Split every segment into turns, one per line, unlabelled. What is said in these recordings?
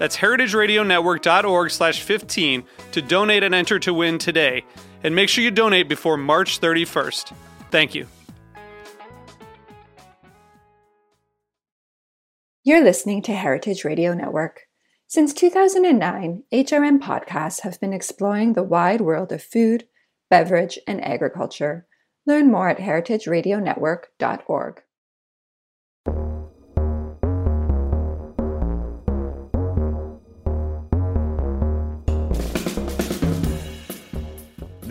That's heritageradionetwork.org slash 15 to donate and enter to win today. And make sure you donate before March 31st. Thank you.
You're listening to Heritage Radio Network. Since 2009, HRN podcasts have been exploring the wide world of food, beverage, and agriculture. Learn more at heritageradionetwork.org.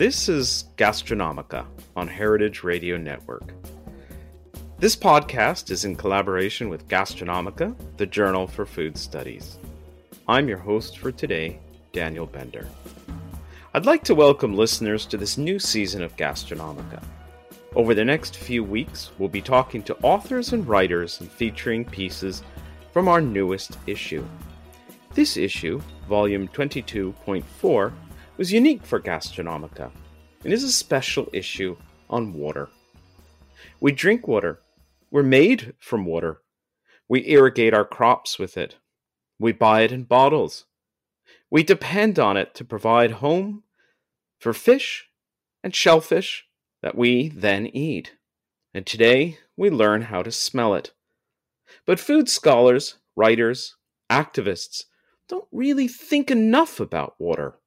This is Gastronomica on Heritage Radio Network. This podcast is in collaboration with Gastronomica, the Journal for Food Studies. I'm your host for today, Daniel Bender. I'd like to welcome listeners to this new season of Gastronomica. Over the next few weeks, we'll be talking to authors and writers and featuring pieces from our newest issue. This issue, volume 22.4, was unique for Gastronomica and is a special issue on water. We drink water. We're made from water. We irrigate our crops with it. We buy it in bottles. We depend on it to provide home for fish and shellfish that we then eat. And today we learn how to smell it. But food scholars, writers, activists don't really think enough about water.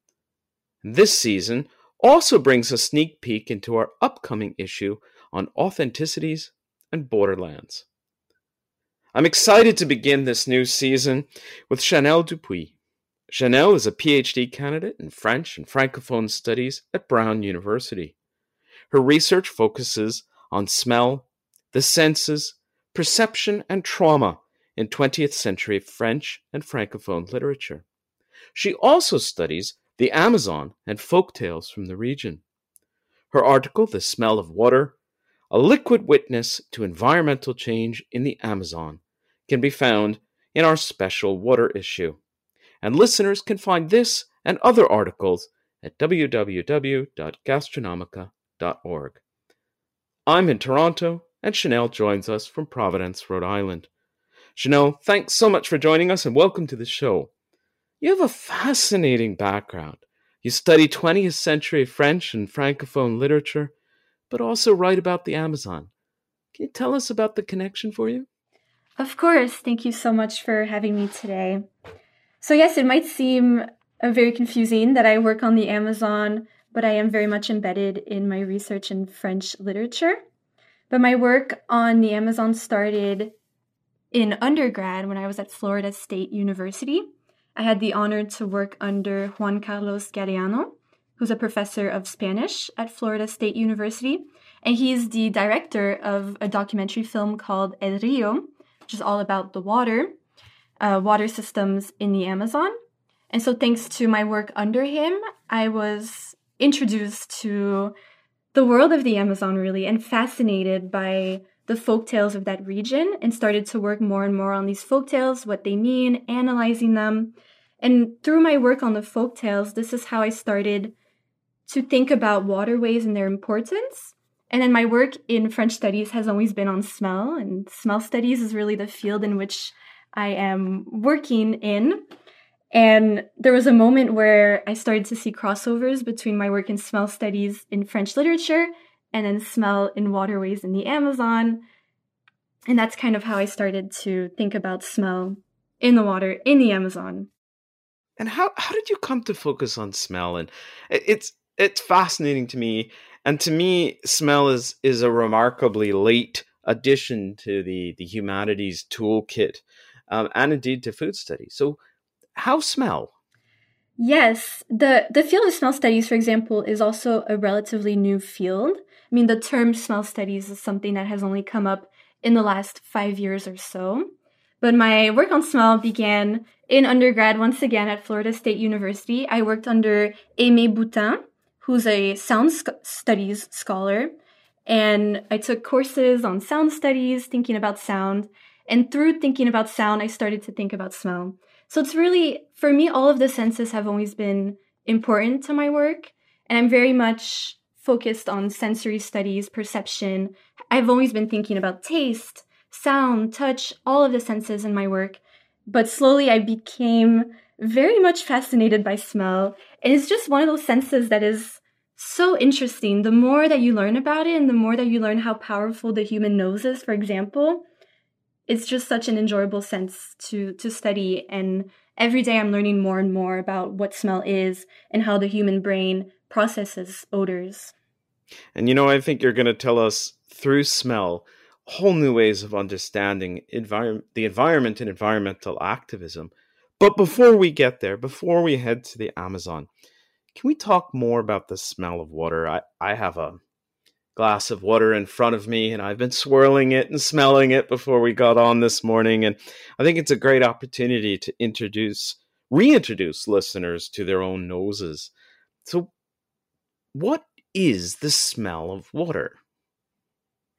This season also brings a sneak peek into our upcoming issue on authenticities and borderlands. I'm excited to begin this new season with Chanelle Dupuis. Chanelle is a PhD candidate in French and Francophone studies at Brown University. Her research focuses on smell, the senses, perception, and trauma in 20th century French and Francophone literature. She also studies the Amazon, and folk tales from the region. Her article, The Smell of Water, a liquid witness to environmental change in the Amazon, can be found in our special water issue. And listeners can find this and other articles at www.gastronomica.org. I'm in Toronto, and Chanelle joins us from Providence, Rhode Island. Chanelle, thanks so much for joining us and welcome to the show. You have a fascinating background. You study 20th century French and Francophone literature, but also write about the Amazon. Can you tell us about the connection for you?
Of course. Thank you so much for having me today. So, yes, it might seem uh, very confusing that I work on the Amazon, but I am very much embedded in my research in French literature. But my work on the Amazon started in undergrad when I was at Florida State University. I had the honor to work under Juan Carlos Galeano, who's a professor of Spanish at Florida State University. And he's the director of a documentary film called El Rio, which is all about the water, uh, water systems in the Amazon. And so, thanks to my work under him, I was introduced to the world of the Amazon, really, and fascinated by the folk tales of that region and started to work more and more on these folk tales, what they mean, analyzing them. And through my work on the folk tales, this is how I started to think about waterways and their importance. And then my work in French studies has always been on smell, and smell studies is really the field in which I am working in. And there was a moment where I started to see crossovers between my work in smell studies in French literature and then smell in waterways in the Amazon. And that's kind of how I started to think about smell in the water in the Amazon.
And how, how did you come to focus on smell? And it's it's fascinating to me And to me, smell is is a remarkably late addition to the the humanities toolkit, um, and indeed to food studies. So, how smell?
Yes, the the field of smell studies, for example, is also a relatively new field. I mean, the term smell studies is something that has only come up in the last five years or so. But my work on smell began in undergrad once again at Florida State University. I worked under Aimée Boutin, who's a sound sc- studies scholar. And I took courses on sound studies, thinking about sound. And through thinking about sound, I started to think about smell. So it's really, for me, all of the senses have always been important to my work. And I'm very much focused on sensory studies, perception. I've always been thinking about taste, sound, touch, all of the senses in my work. But slowly I became very much fascinated by smell. And it's just one of those senses that is so interesting. The more that you learn about it and the more that you learn how powerful the human nose is, for example, it's just such an enjoyable sense to to study and every day I'm learning more and more about what smell is and how the human brain processes odors.
And you know, I think you're going to tell us through smell whole new ways of understanding environment, the environment and environmental activism. But before we get there, before we head to the Amazon, can we talk more about the smell of water? I, I have a glass of water in front of me and I've been swirling it and smelling it before we got on this morning. And I think it's a great opportunity to introduce, reintroduce listeners to their own noses. So, what is the smell of water?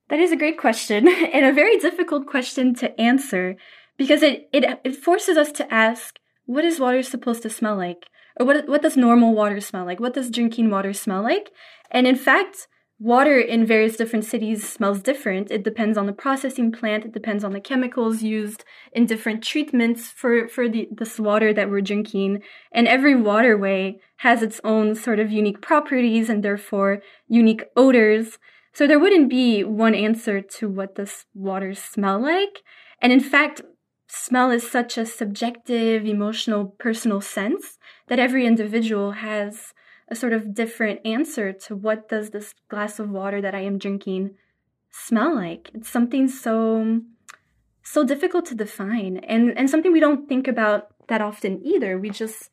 That is a great question and a very difficult question to answer because it, it, it forces us to ask what is water supposed to smell like? Or what, what does normal water smell like? What does drinking water smell like? And in fact, water in various different cities smells different. It depends on the processing plant. It depends on the chemicals used in different treatments for, for the, this water that we're drinking. And every waterway has its own sort of unique properties and therefore unique odors. So there wouldn't be one answer to what this water smell like. And in fact, smell is such a subjective, emotional, personal sense that every individual has a sort of different answer to what does this glass of water that I am drinking smell like. It's something so so difficult to define and and something we don't think about that often either. We just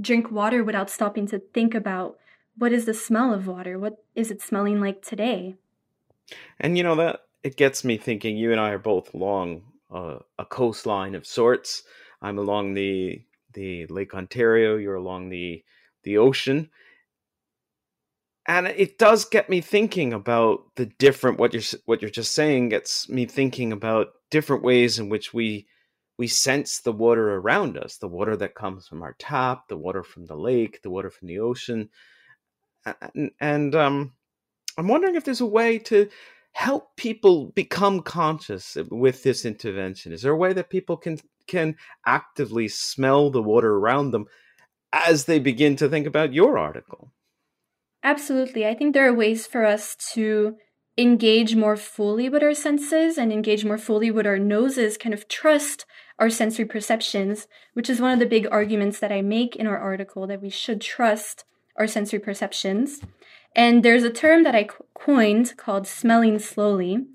drink water without stopping to think about what is the smell of water? What is it smelling like today?
And you know that it gets me thinking. You and I are both along uh, a coastline of sorts. I'm along the the Lake Ontario. You're along the the ocean, and it does get me thinking about the different what you're what you're just saying gets me thinking about different ways in which we we sense the water around us the water that comes from our tap the water from the lake the water from the ocean and, and um, I'm wondering if there's a way to help people become conscious with this intervention. Is there a way that people can can actively smell the water around them as they begin to think about your article?
Absolutely. I think there are ways for us to engage more fully with our senses and engage more fully with our noses, kind of trust our sensory perceptions, which is one of the big arguments that I make in our article that we should trust our sensory perceptions. And there's a term that I coined called smelling slowly,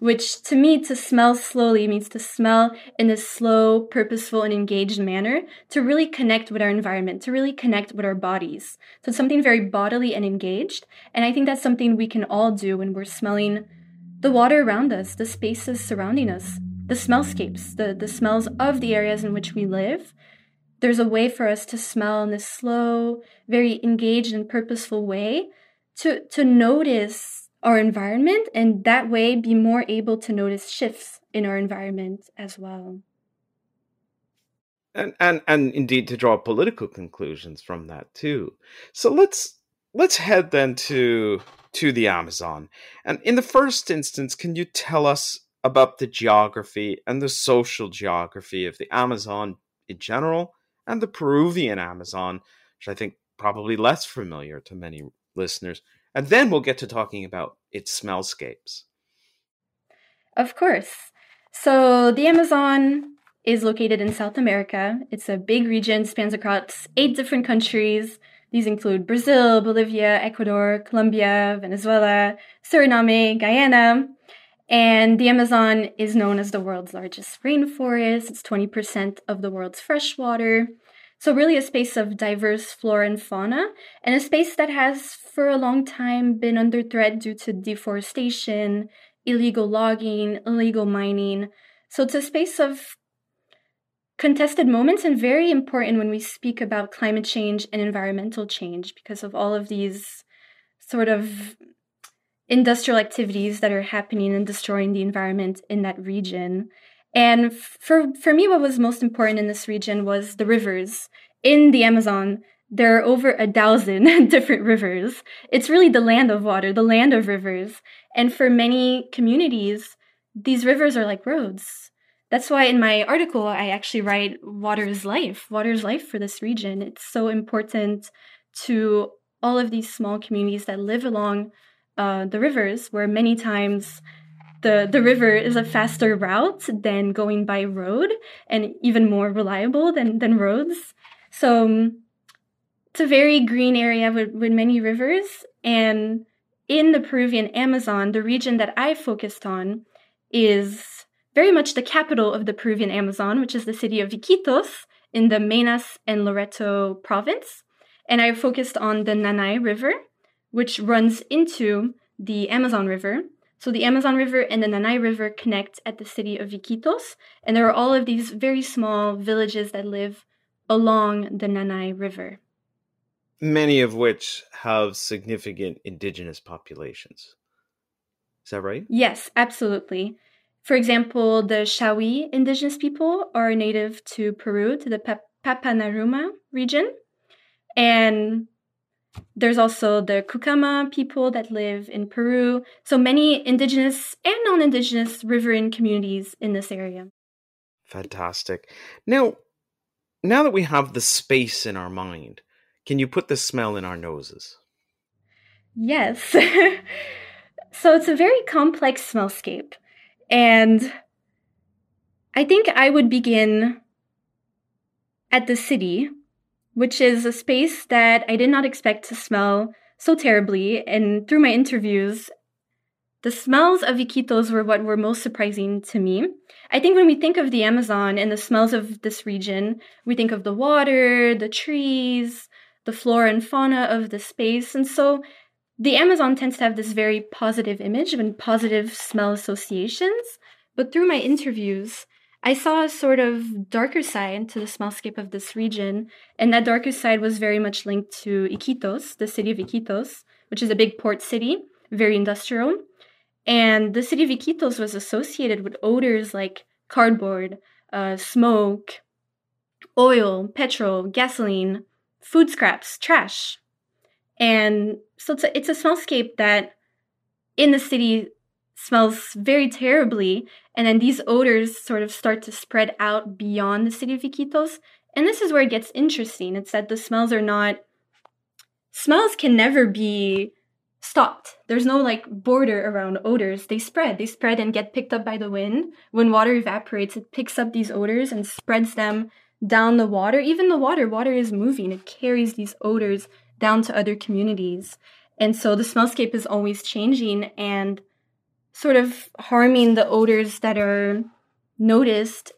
which to me, to smell slowly means to smell in a slow, purposeful, and engaged manner to really connect with our environment, to really connect with our bodies. So it's something very bodily and engaged. And I think that's something we can all do when we're smelling the water around us, the spaces surrounding us, the smellscapes, the, the smells of the areas in which we live, there's a way for us to smell in this slow, very engaged and purposeful way to, to notice our environment and that way be more able to notice shifts in our environment as well.
And, and and indeed to draw political conclusions from that too. So let's let's head then to to the Amazon. And in the first instance, can you tell us about the geography and the social geography of the Amazon in general and the Peruvian Amazon, which I think probably less familiar to many listeners. And then we'll get to talking about its smellscapes.
Of course. So the Amazon is located in South America. It's a big region, spans across eight different countries, These include Brazil, Bolivia, Ecuador, Colombia, Venezuela, Suriname, Guyana. And the Amazon is known as the world's largest rainforest. It's 20% of the world's freshwater. So, really, a space of diverse flora and fauna, and a space that has for a long time been under threat due to deforestation, illegal logging, illegal mining. So, it's a space of contested moments and very important when we speak about climate change and environmental change because of all of these sort of industrial activities that are happening and destroying the environment in that region. And for for me what was most important in this region was the rivers. In the Amazon, there are over a thousand different rivers. It's really the land of water, the land of rivers. And for many communities, these rivers are like roads. That's why in my article, I actually write water is life. Water is life for this region. It's so important to all of these small communities that live along uh, the rivers, where many times the, the river is a faster route than going by road and even more reliable than, than roads. So um, it's a very green area with, with many rivers. And in the Peruvian Amazon, the region that I focused on is very much the capital of the Peruvian Amazon, which is the city of Iquitos in the Maynas and Loreto province. And I focused on the Nanay River, which runs into the Amazon River. So the Amazon River and the Nanay River connect at the city of Iquitos, and there are all of these very small villages that live along the Nanay River.
Many of which have significant indigenous populations. Is that right?
Yes, absolutely. For example, the Shawi indigenous people are native to Peru, to the Papanaruma region. And there's also the Cucama people that live in Peru. So many indigenous and non indigenous riverine communities in this area.
Fantastic. Now, now that we have the space in our mind, can you put the smell in our noses?
Yes. so it's a very complex smellscape. And I think I would begin at the city, which is a space that I did not expect to smell so terribly. And through my interviews, the smells of Iquitos were what were most surprising to me. I think when we think of the Amazon and the smells of this region, we think of the water, the trees, the flora and fauna of the space. And so the Amazon tends to have this very positive image and positive smell associations, but through my interviews, I saw a sort of darker side to the smellscape of this region, and that darker side was very much linked to Iquitos, the city of Iquitos, which is a big port city, very industrial. And the city of Iquitos was associated with odors like cardboard, uh, smoke, oil, petrol, gasoline, food scraps, trash. And so it's a, it's a smellscape that in the city smells very terribly. And then these odors sort of start to spread out beyond the city of Iquitos. And this is where it gets interesting. It's that the smells are not, smells can never be stopped. There's no like border around odors. They spread, they spread and get picked up by the wind. When water evaporates, it picks up these odors and spreads them down the water. Even the water, water is moving. It carries these odors down to other communities. And so the smellscape is always changing and sort of harming the odors that are noticed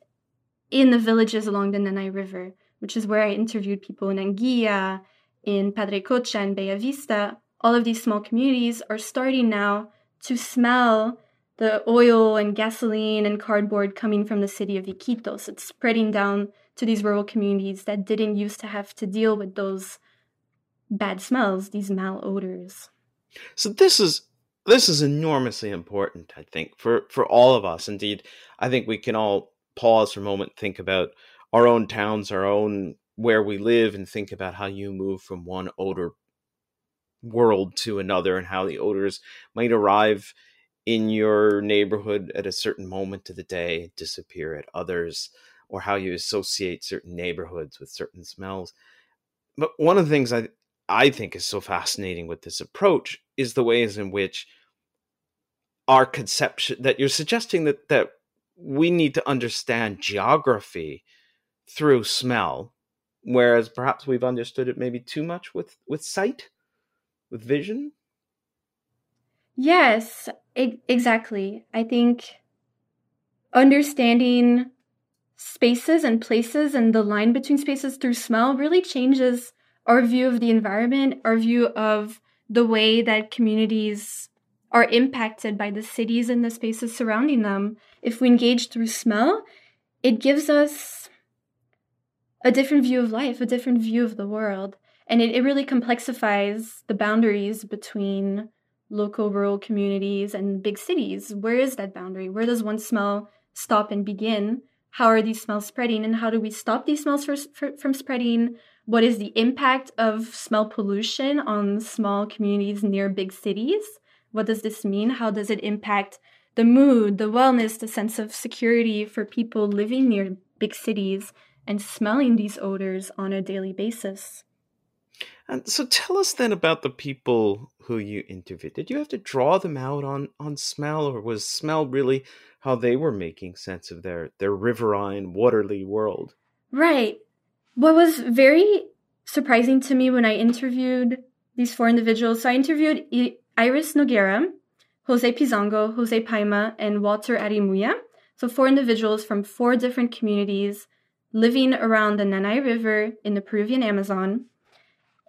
in the villages along the Nanay River, which is where I interviewed people in Anguilla, in Padre Cocha, and Bella Vista. All of these small communities are starting now to smell the oil and gasoline and cardboard coming from the city of Iquitos. It's spreading down to these rural communities that didn't used to have to deal with those bad smells, these malodors.
So this is this is enormously important, I think, for for all of us. Indeed, I think we can all pause for a moment, think about our own towns, our own where we live, and think about how you move from one odor world to another, and how the odors might arrive in your neighborhood at a certain moment of the day, disappear at others, or how you associate certain neighborhoods with certain smells. But one of the things I I think is so fascinating with this approach is the ways in which our conception that you're suggesting that that we need to understand geography through smell whereas perhaps we've understood it maybe too much with with sight, with vision.
Yes, exactly. I think understanding spaces and places and the line between spaces through smell really changes our view of the environment, our view of the way that communities are impacted by the cities and the spaces surrounding them. If we engage through smell, it gives us a different view of life, a different view of the world. And it, it really complexifies the boundaries between local rural communities and big cities. Where is that boundary? Where does one smell stop and begin? How are these smells spreading? And how do we stop these smells for, for, from spreading? What is the impact of smell pollution on small communities near big cities? What does this mean? How does it impact the mood, the wellness, the sense of security for people living near big cities and smelling these odors on a daily basis?
And so tell us then about the people who you interviewed. Did you have to draw them out on, on smell, or was smell really how they were making sense of their, their riverine, waterly world?
Right. What was very surprising to me when I interviewed these four individuals, so I interviewed Iris Noguera, Jose Pizango, Jose Paima, and Walter Arimuya. So four individuals from four different communities living around the Nanay River in the Peruvian Amazon.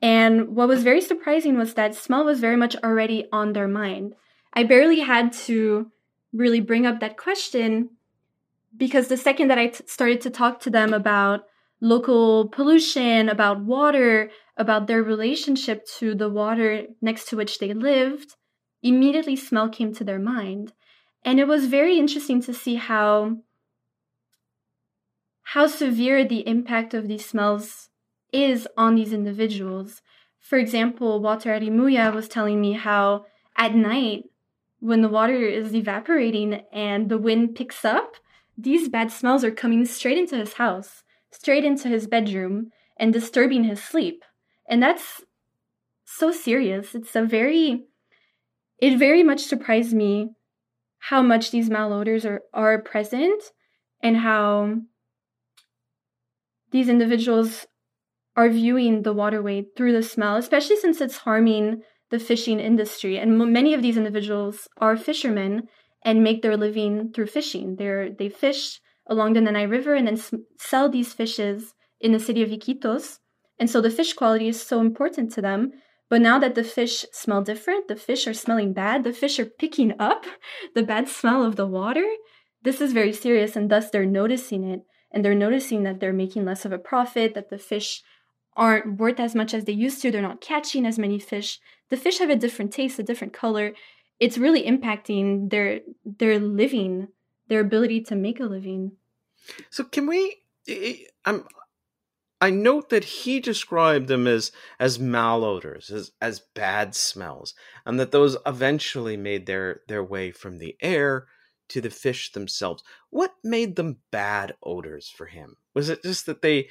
And what was very surprising was that smell was very much already on their mind. I barely had to really bring up that question because the second that I t- started to talk to them about local pollution, about water, about their relationship to the water next to which they lived, immediately smell came to their mind. And it was very interesting to see how how severe the impact of these smells is on these individuals. For example, Walter Arimuya was telling me how at night, when the water is evaporating and the wind picks up, these bad smells are coming straight into his house straight into his bedroom and disturbing his sleep. And that's so serious. It's a very, it very much surprised me how much these malodors are, are present and how these individuals are viewing the waterway through the smell, especially since it's harming the fishing industry. And many of these individuals are fishermen and make their living through fishing. They're, they fish along the Nanay River and then sell these fishes in the city of Iquitos. And so the fish quality is so important to them. But now that the fish smell different, the fish are smelling bad, the fish are picking up the bad smell of the water. This is very serious, and thus they're noticing it. And they're noticing that they're making less of a profit, that the fish aren't worth as much as they used to. They're not catching as many fish. The fish have a different taste, a different color. It's really impacting their their living their ability to make a living.
So can we? I'm. I note that he described them as as malodors, as as bad smells, and that those eventually made their their way from the air to the fish themselves. What made them bad odors for him? Was it just that they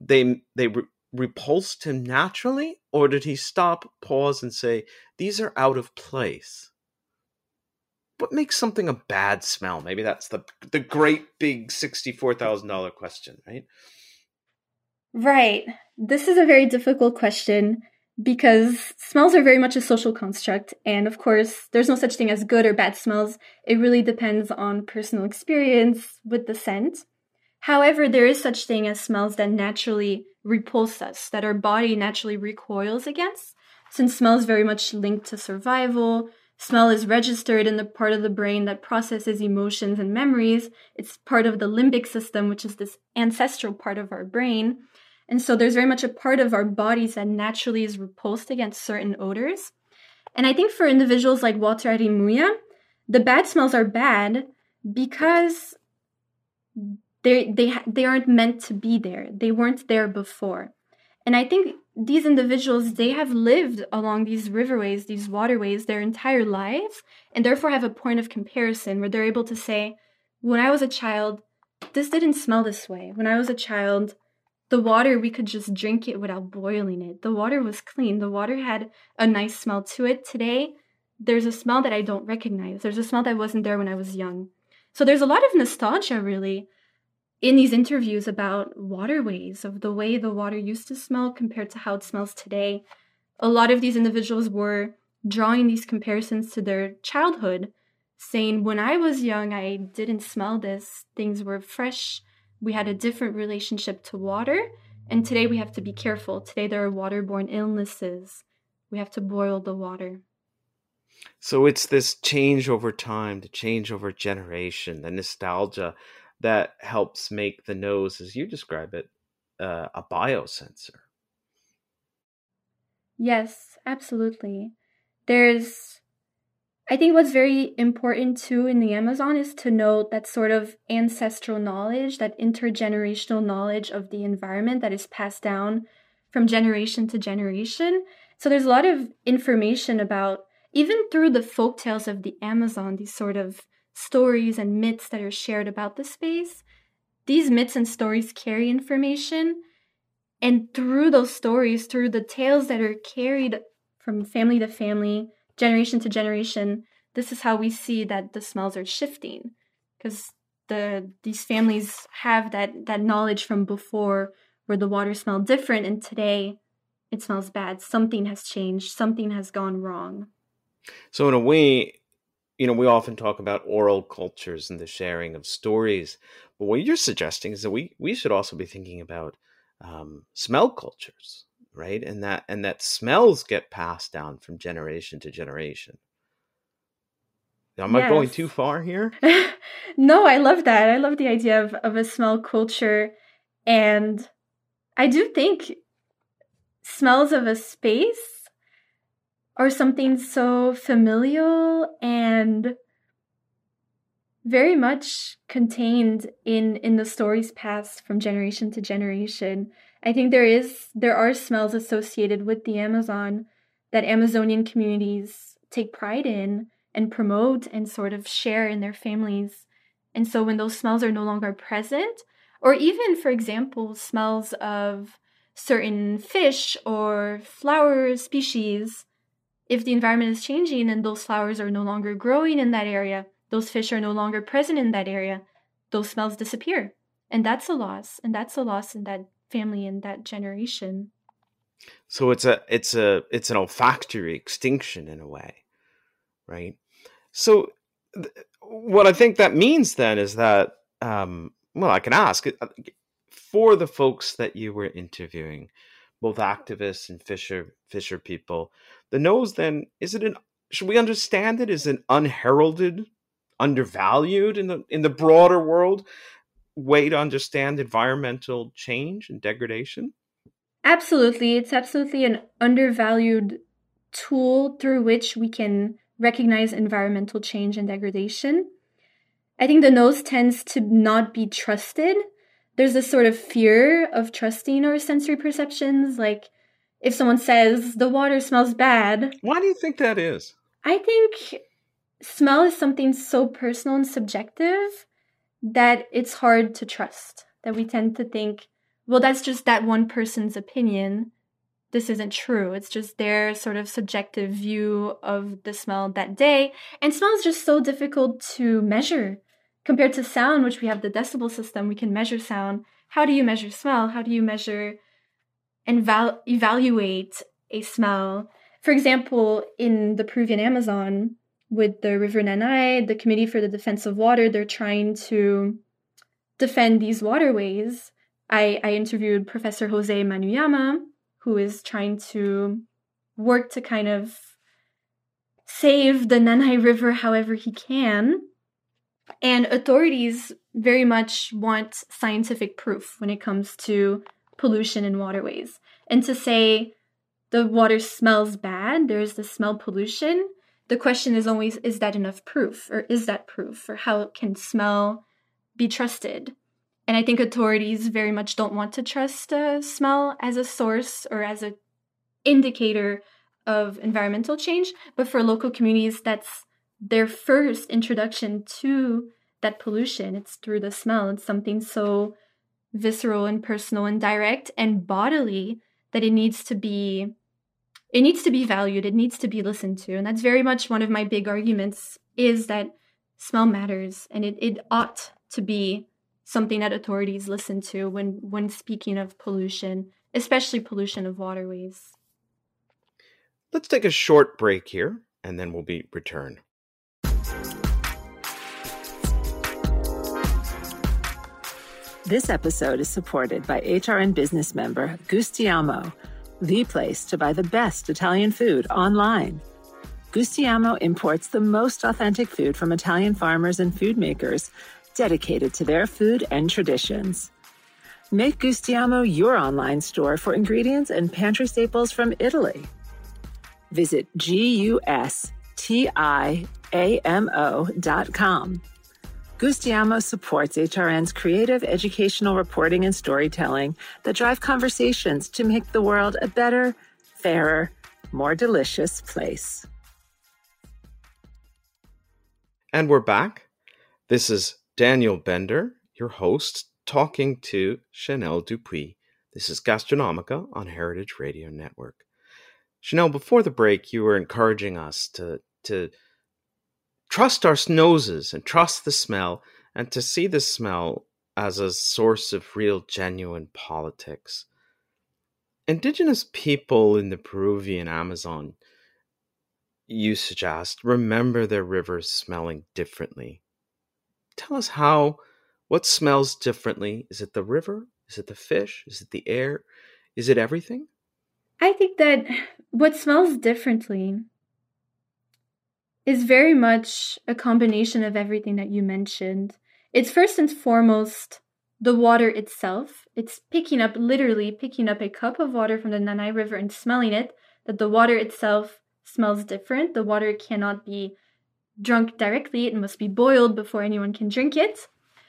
they they re- repulsed him naturally, or did he stop, pause, and say these are out of place? What makes something a bad smell? Maybe that's the the great big sixty four thousand dollar question, right?
Right. This is a very difficult question because smells are very much a social construct, and of course, there's no such thing as good or bad smells. It really depends on personal experience with the scent. However, there is such thing as smells that naturally repulse us, that our body naturally recoils against, since smell is very much linked to survival, Smell is registered in the part of the brain that processes emotions and memories. It's part of the limbic system, which is this ancestral part of our brain. And so there's very much a part of our bodies that naturally is repulsed against certain odors. And I think for individuals like Walter Arimuya, the bad smells are bad because they they they aren't meant to be there. They weren't there before. And I think these individuals, they have lived along these riverways, these waterways their entire lives, and therefore have a point of comparison where they're able to say, when I was a child, this didn't smell this way. When I was a child, the water, we could just drink it without boiling it. The water was clean. The water had a nice smell to it. Today, there's a smell that I don't recognize. There's a smell that wasn't there when I was young. So there's a lot of nostalgia, really, in these interviews about waterways, of the way the water used to smell compared to how it smells today. A lot of these individuals were drawing these comparisons to their childhood, saying, When I was young, I didn't smell this. Things were fresh. We had a different relationship to water. And today we have to be careful. Today there are waterborne illnesses. We have to boil the water.
So it's this change over time, the change over generation, the nostalgia that helps make the nose, as you describe it, uh, a biosensor.
Yes, absolutely. There's, I think what's very important too in the Amazon is to note that sort of ancestral knowledge, that intergenerational knowledge of the environment that is passed down from generation to generation. So there's a lot of information about, even through the folk tales of the Amazon, these sort of stories and myths that are shared about the space. These myths and stories carry information. And through those stories, through the tales that are carried from family to family, generation to generation, this is how we see that the smells are shifting. Because the these families have that, that knowledge from before where the water smelled different and today it smells bad. Something has changed, something has gone wrong.
So in a way, you know, we often talk about oral cultures and the sharing of stories, but what you're suggesting is that we we should also be thinking about um, smell cultures, right? And that and that smells get passed down from generation to generation. Am yes. I going too far here?
no, I love that. I love the idea of, of a smell culture. And I do think smells of a space or something so familial and very much contained in in the stories passed from generation to generation. I think there is there are smells associated with the amazon that amazonian communities take pride in and promote and sort of share in their families. And so when those smells are no longer present or even for example smells of certain fish or flower species if the environment is changing and those flowers are no longer growing in that area, those fish are no longer present in that area, those smells disappear. And that's a loss. And that's a loss in that family and that generation.
So it's a it's a it's an olfactory extinction in a way, right? So th- what I think that means then is that um, well, I can ask uh, for the folks that you were interviewing, both activists and fisher fisher people, the nose then is it an should we understand it as an unheralded, undervalued in the in the broader world way to understand environmental change and degradation?
Absolutely. It's absolutely an undervalued tool through which we can recognize environmental change and degradation. I think the nose tends to not be trusted. There's this sort of fear of trusting our sensory perceptions, like if someone says the water smells bad.
Why do you think that is?
I think smell is something so personal and subjective that it's hard to trust. That we tend to think, well, that's just that one person's opinion. This isn't true. It's just their sort of subjective view of the smell that day. And smell is just so difficult to measure compared to sound, which we have the decibel system. We can measure sound. How do you measure smell? How do you measure and val- evaluate a smell. For example, in the Peruvian Amazon, with the River Nanay, the Committee for the Defense of Water, they're trying to defend these waterways. I, I interviewed Professor Jose Manuyama, who is trying to work to kind of save the Nanay River however he can. And authorities very much want scientific proof when it comes to pollution in waterways. And to say the water smells bad, there's the smell pollution, the question is always is that enough proof? Or is that proof? Or how can smell be trusted? And I think authorities very much don't want to trust uh, smell as a source or as an indicator of environmental change. But for local communities, that's their first introduction to that pollution. It's through the smell. It's something so visceral and personal and direct and bodily that it needs to be it needs to be valued it needs to be listened to and that's very much one of my big arguments is that smell matters and it, it ought to be something that authorities listen to when when speaking of pollution, especially pollution of waterways.
Let's take a short break here and then we'll be return.
This episode is supported by HRN business member Gustiamo, the place to buy the best Italian food online. Gustiamo imports the most authentic food from Italian farmers and food makers dedicated to their food and traditions. Make Gustiamo your online store for ingredients and pantry staples from Italy. Visit G-U-S-T-I-A-M-O dot com. Gustiamo supports HRN's creative educational reporting and storytelling that drive conversations to make the world a better, fairer, more delicious place.
And we're back. This is Daniel Bender, your host, talking to Chanelle Dupuis. This is Gastronomica on Heritage Radio Network. Chanelle, before the break, you were encouraging us to to trust our noses and trust the smell, and to see the smell as a source of real, genuine politics. Indigenous people in the Peruvian Amazon, you suggest, remember their rivers smelling differently. Tell us how what smells differently. Is it the river? Is it the fish? Is it the air? Is it everything?
I think that what smells differently is very much a combination of everything that you mentioned it's first and foremost the water itself it's picking up literally picking up a cup of water from the Nanay river and smelling it that the water itself smells different the water cannot be drunk directly, it must be boiled before anyone can drink it.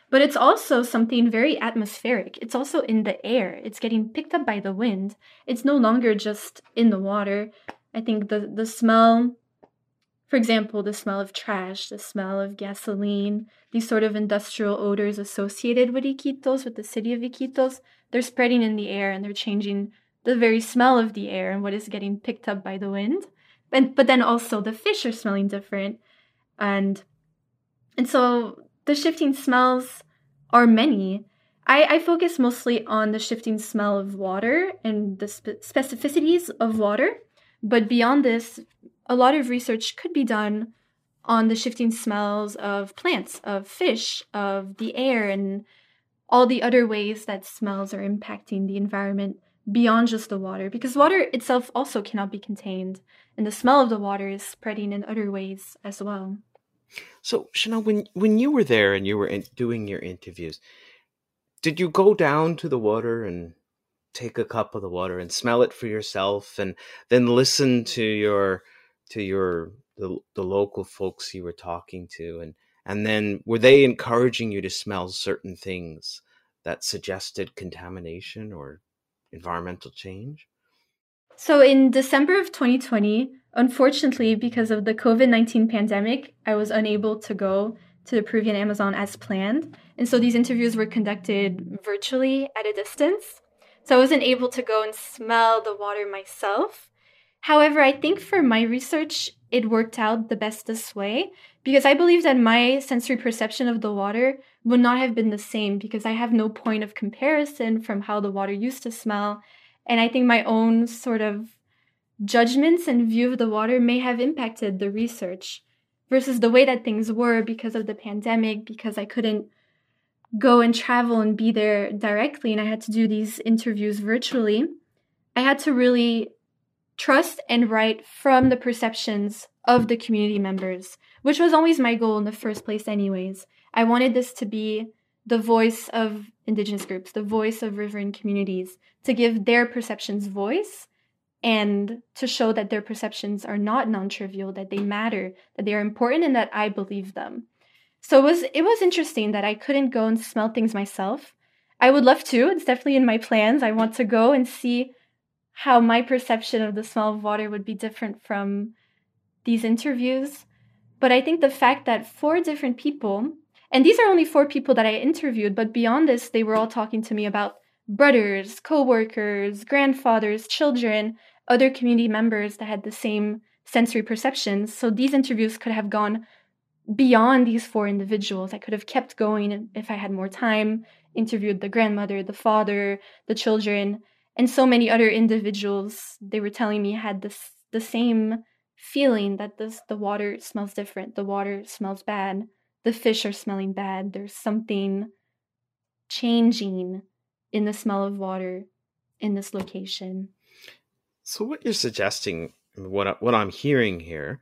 But it's also something very atmospheric. It's also in the air. It's getting picked up by the wind. It's no longer just in the water. I think the, the smell, for example, the smell of trash, the smell of gasoline, these sort of industrial odors associated with Iquitos, with the city of Iquitos, they're spreading in the air and they're changing the very smell of the air and what is getting picked up by the wind. And, but then also the fish are smelling different and and so the shifting smells are many. I, I focus mostly on the shifting smell of water and the spe- specificities of water, but beyond this, a lot of research could be done on the shifting smells of plants, of fish, of the air, and all the other ways that smells are impacting the environment beyond just the water, because water itself also cannot be contained, and the smell of the water is spreading in other ways as well.
So, Chanelle, when when you were there and you were in, doing your interviews, did you go down to the water and take a cup of the water and smell it for yourself, and then listen to your to your the, the local folks you were talking to, and and then were they encouraging you to smell certain things that suggested contamination or environmental change?
So in December of 2020, unfortunately, because of the COVID 19 pandemic, I was unable to go to the Peruvian Amazon as planned. And so these interviews were conducted virtually at a distance. So I wasn't able to go and smell the water myself. However, I think for my research, it worked out the bestest way because I believe that my sensory perception of the water would not have been the same because I have no point of comparison from how the water used to smell and I think my own sort of judgments and view of the water may have impacted the research versus the way that things were because of the pandemic, because I couldn't go and travel and be there directly and I had to do these interviews virtually. I had to really trust and write from the perceptions of the community members, which was always my goal in the first place, anyways. I wanted this to be the voice of indigenous groups, the voice of riverine communities, to give their perceptions voice and to show that their perceptions are not non-trivial, that they matter, that they are important and that I believe them. So it was it was interesting that I couldn't go and smell things myself. I would love to. It's definitely in my plans. I want to go and see how my perception of the smell of water would be different from these interviews. But I think the fact that four different people and these are only four people that I interviewed, but beyond this, they were all talking to me about brothers, co-workers, grandfathers, children, other community members that had the same sensory perceptions. So these interviews could have gone beyond these four individuals. I could have kept going if I had more time, interviewed the grandmother, the father, the children, and so many other individuals. They were telling me had this the same feeling that this the water smells different, the water smells bad, the fish are smelling bad. There's something changing in the smell of water in this location.
So what you're suggesting, what what I'm hearing here,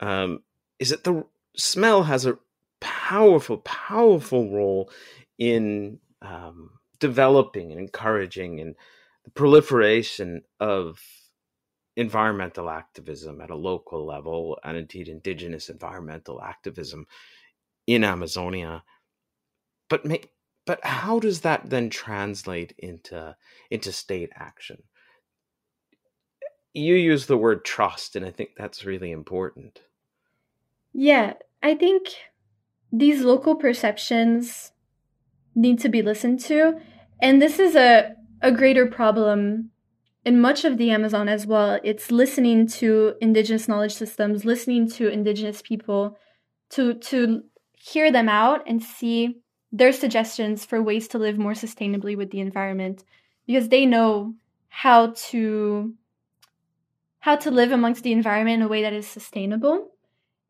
um, is that the smell has a powerful, powerful role in um, developing and encouraging and the proliferation of environmental activism at a local level and indeed indigenous environmental activism in Amazonia. But but how does that then translate into into state action? You use the word trust, and I think that's really important.
Yeah, I think these local perceptions need to be listened to, and this is a a greater problem in much of the Amazon as well. It's listening to indigenous knowledge systems, listening to indigenous people to to hear them out and see their suggestions for ways to live more sustainably with the environment because they know how to how to live amongst the environment in a way that is sustainable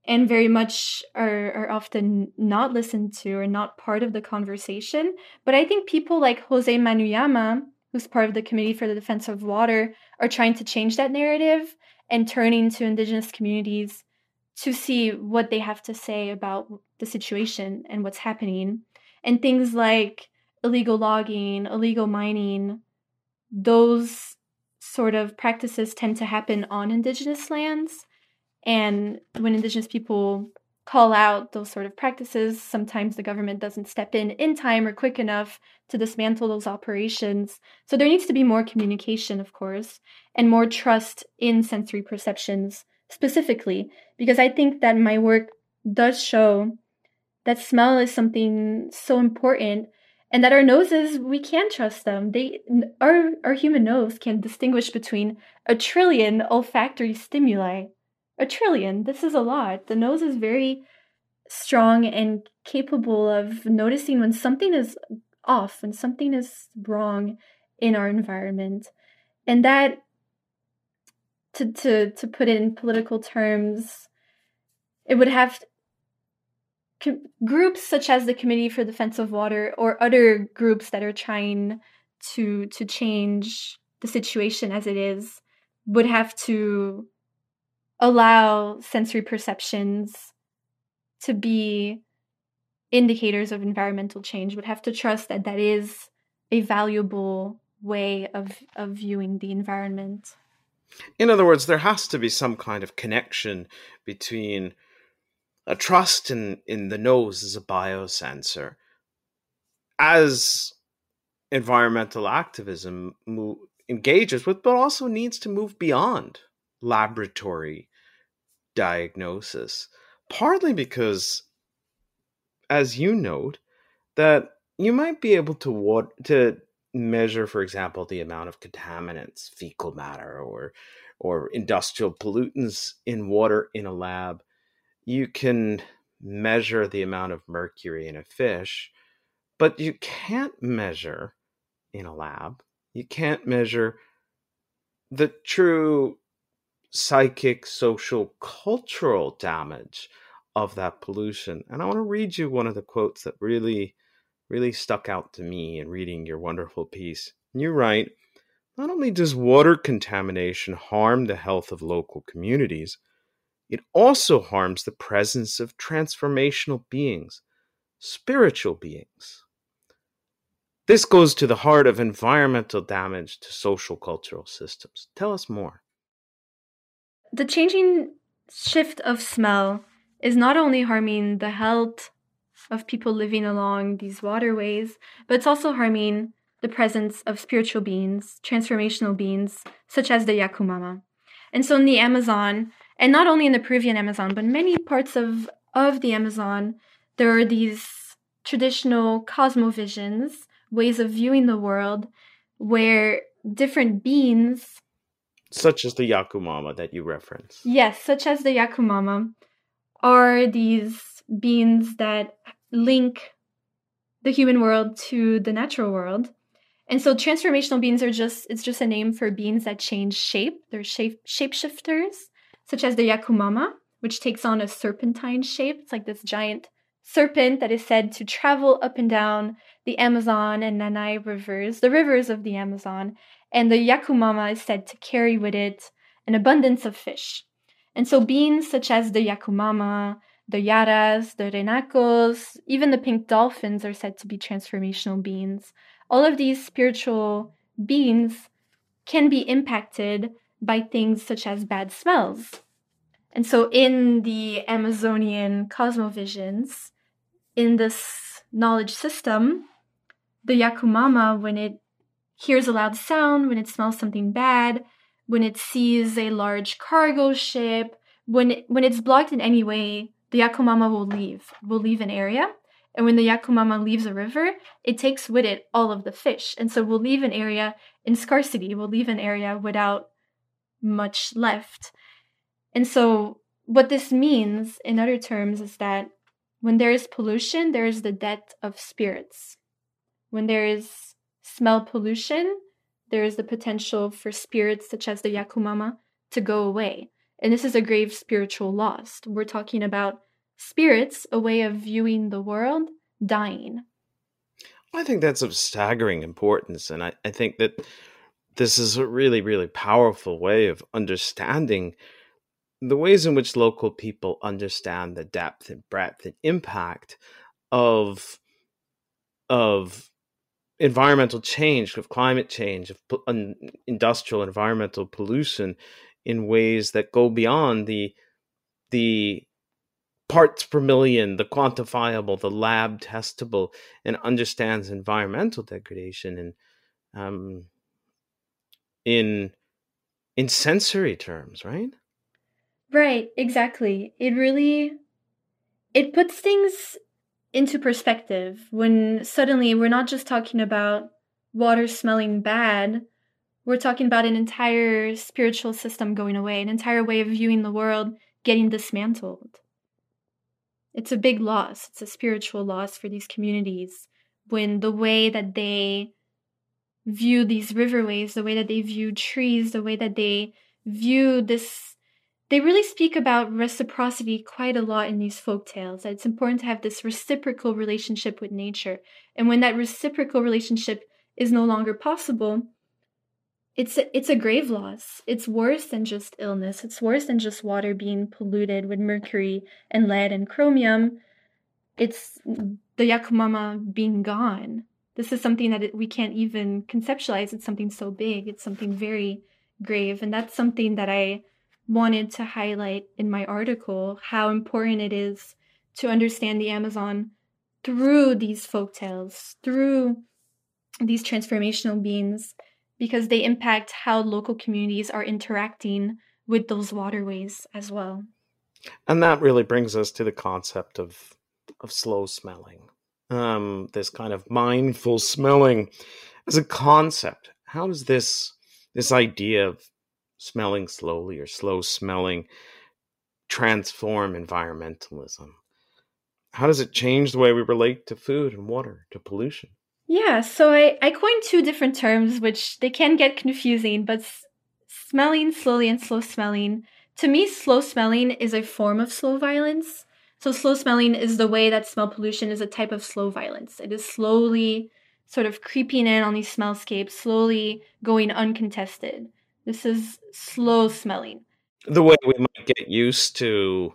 and very much are, are often not listened to or not part of the conversation. But I think people like Jose Manuyama, who's part of the Committee for the Defense of Water, are trying to change that narrative and turning to indigenous communities to see what they have to say about the situation and what's happening. And things like illegal logging, illegal mining, those sort of practices tend to happen on indigenous lands. And when indigenous people call out those sort of practices, sometimes the government doesn't step in in time or quick enough to dismantle those operations. So there needs to be more communication, of course, and more trust in sensory perceptions specifically, because I think that my work does show that smell is something so important and that our noses we can trust them. They our our human nose can distinguish between a trillion olfactory stimuli a trillion. This is a lot. The nose is very strong and capable of noticing when something is off when something is wrong in our environment. And that to to to put it in political terms it would have co- groups such as the Committee for Defense of Water or other groups that are trying to to change the situation as it is would have to allow sensory perceptions to be indicators of environmental change would have to trust that that is a valuable way of of viewing the environment.
In other words there has to be some kind of connection between a trust in in the nose as a biosensor as environmental activism move, engages with but also needs to move beyond laboratory diagnosis partly because as you note that you might be able to what to measure for example the amount of contaminants fecal matter or or industrial pollutants in water in a lab. You can measure the amount of mercury in a fish, but you can't measure in a lab, you can't measure the true psychic, social, cultural damage of that pollution. And I want to read you one of the quotes that really, really stuck out to me in reading your wonderful piece. You write, not only does water contamination harm the health of local communities, it also harms the presence of transformational beings, spiritual beings. This goes to the heart of environmental damage to social cultural systems. Tell us more.
The changing shift of smell is not only harming the health of people living along these waterways, but it's also harming the presence of spiritual beings, transformational beings, such as the Yakumama. And so in the Amazon, and not only in the Peruvian Amazon, but many parts of, of the Amazon, there are these traditional cosmovisions, ways of viewing the world, where different beings.
Such as the Yakumama that you reference.
Yes, such as the Yakumama, are these beings that link the human world to the natural world. And so transformational beings are just it's just a name for beings that change shape. They're shape shapeshifters, such as the Yakumama, which takes on a serpentine shape. It's like this giant serpent that is said to travel up and down the Amazon and Nanay rivers, the rivers of the Amazon, and the Yakumama is said to carry with it an abundance of fish. And so beings such as the Yakumama, the Yaras, the Renacos, even the pink dolphins are said to be transformational beings. All of these spiritual beings can be impacted by things such as bad smells. And so in the Amazonian cosmovisions, in this knowledge system, the Yakumama, when it hears a loud sound, when it smells something bad, when it sees a large cargo ship, when it, when it's blocked in any way, the Yakumama will leave, will leave an area. And when the Yakumama leaves a river, it takes with it all of the fish. And so we'll leave an area in scarcity, we'll leave an area without much left. And so what this means, in other terms, is that when there is pollution, there is the death of spirits. When there is smell pollution, there is the potential for spirits such as the Yakumama to go away. And this is a grave spiritual loss. We're talking about spirits, a way of viewing the world, dying.
I think that's of staggering importance. And I, I think that this is a really, really powerful way of understanding the ways in which local people understand the depth and breadth and impact of of environmental change, of climate change, of industrial environmental pollution in ways that go beyond the the parts per million, the quantifiable, the lab testable, and understands environmental degradation and um, in in sensory terms, right?
Right, exactly. It really it puts things into perspective when suddenly we're not just talking about water smelling bad, we're talking about an entire spiritual system going away, an entire way of viewing the world getting dismantled. It's a big loss. It's a spiritual loss for these communities when the way that they view these riverways, the way that they view trees, the way that they view this they really speak about reciprocity quite a lot in these folk tales. It's important to have this reciprocal relationship with nature. And when that reciprocal relationship is no longer possible, it's a, it's a grave loss. It's worse than just illness. It's worse than just water being polluted with mercury and lead and chromium. It's the Yakumama being gone. This is something that it, we can't even conceptualize. It's something so big. It's something very grave. And that's something that I wanted to highlight in my article how important it is to understand the Amazon through these folk tales, through these transformational beings, because they impact how local communities are interacting with those waterways as well.
And that really brings us to the concept of of slow smelling. Um, this kind of mindful smelling as a concept. How does this this idea of smelling slowly or slow smelling transform environmentalism? How does it change the way we relate to food and water, to pollution?
Yeah, so I, I coined two different terms, which they can get confusing, but s- smelling slowly and slow smelling. To me, slow smelling is a form of slow violence. So, slow smelling is the way that smell pollution is a type of slow violence. It is slowly sort of creeping in on these smellscapes, slowly going uncontested. This is slow smelling.
The way we might get used to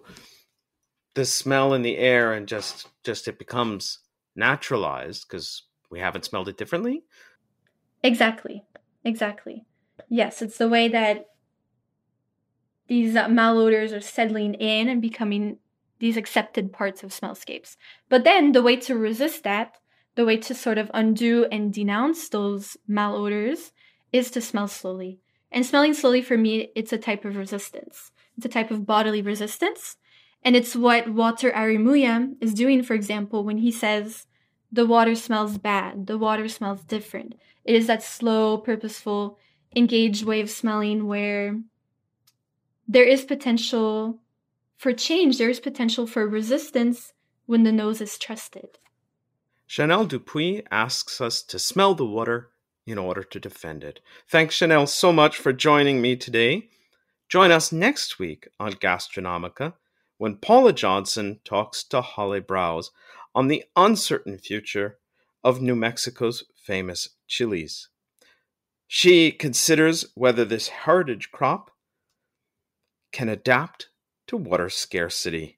the smell in the air and just just it becomes naturalized because we haven't smelled it differently.
Exactly. Exactly. Yes, it's the way that these uh, malodors are settling in and becoming these accepted parts of smellscapes. But then the way to resist that, the way to sort of undo and denounce those malodors is to smell slowly. And smelling slowly for me, it's a type of resistance. It's a type of bodily resistance. And it's what Walter Arimuya is doing, for example, when he says, the water smells bad, the water smells different. It is that slow, purposeful, engaged way of smelling where there is potential for change, there is potential for resistance when the nose is trusted.
Chanelle Dupuis asks us to smell the water in order to defend it. Thanks, Chanelle, so much for joining me today. Join us next week on Gastronomica when Paula Johnson talks to Holly Browse on the uncertain future of New Mexico's famous chilies. She considers whether this heritage crop can adapt to water scarcity.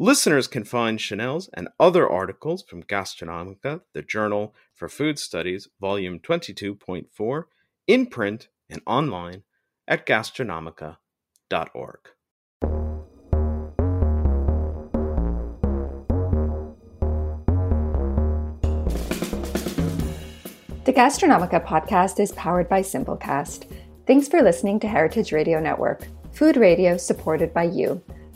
Listeners can find Chanelle's and other articles from Gastronomica, the Journal for Food Studies, volume 22.4, in print and online at gastronomica.org.
The Gastronomica podcast is powered by Simplecast. Thanks for listening to Heritage Radio Network, food radio supported by you.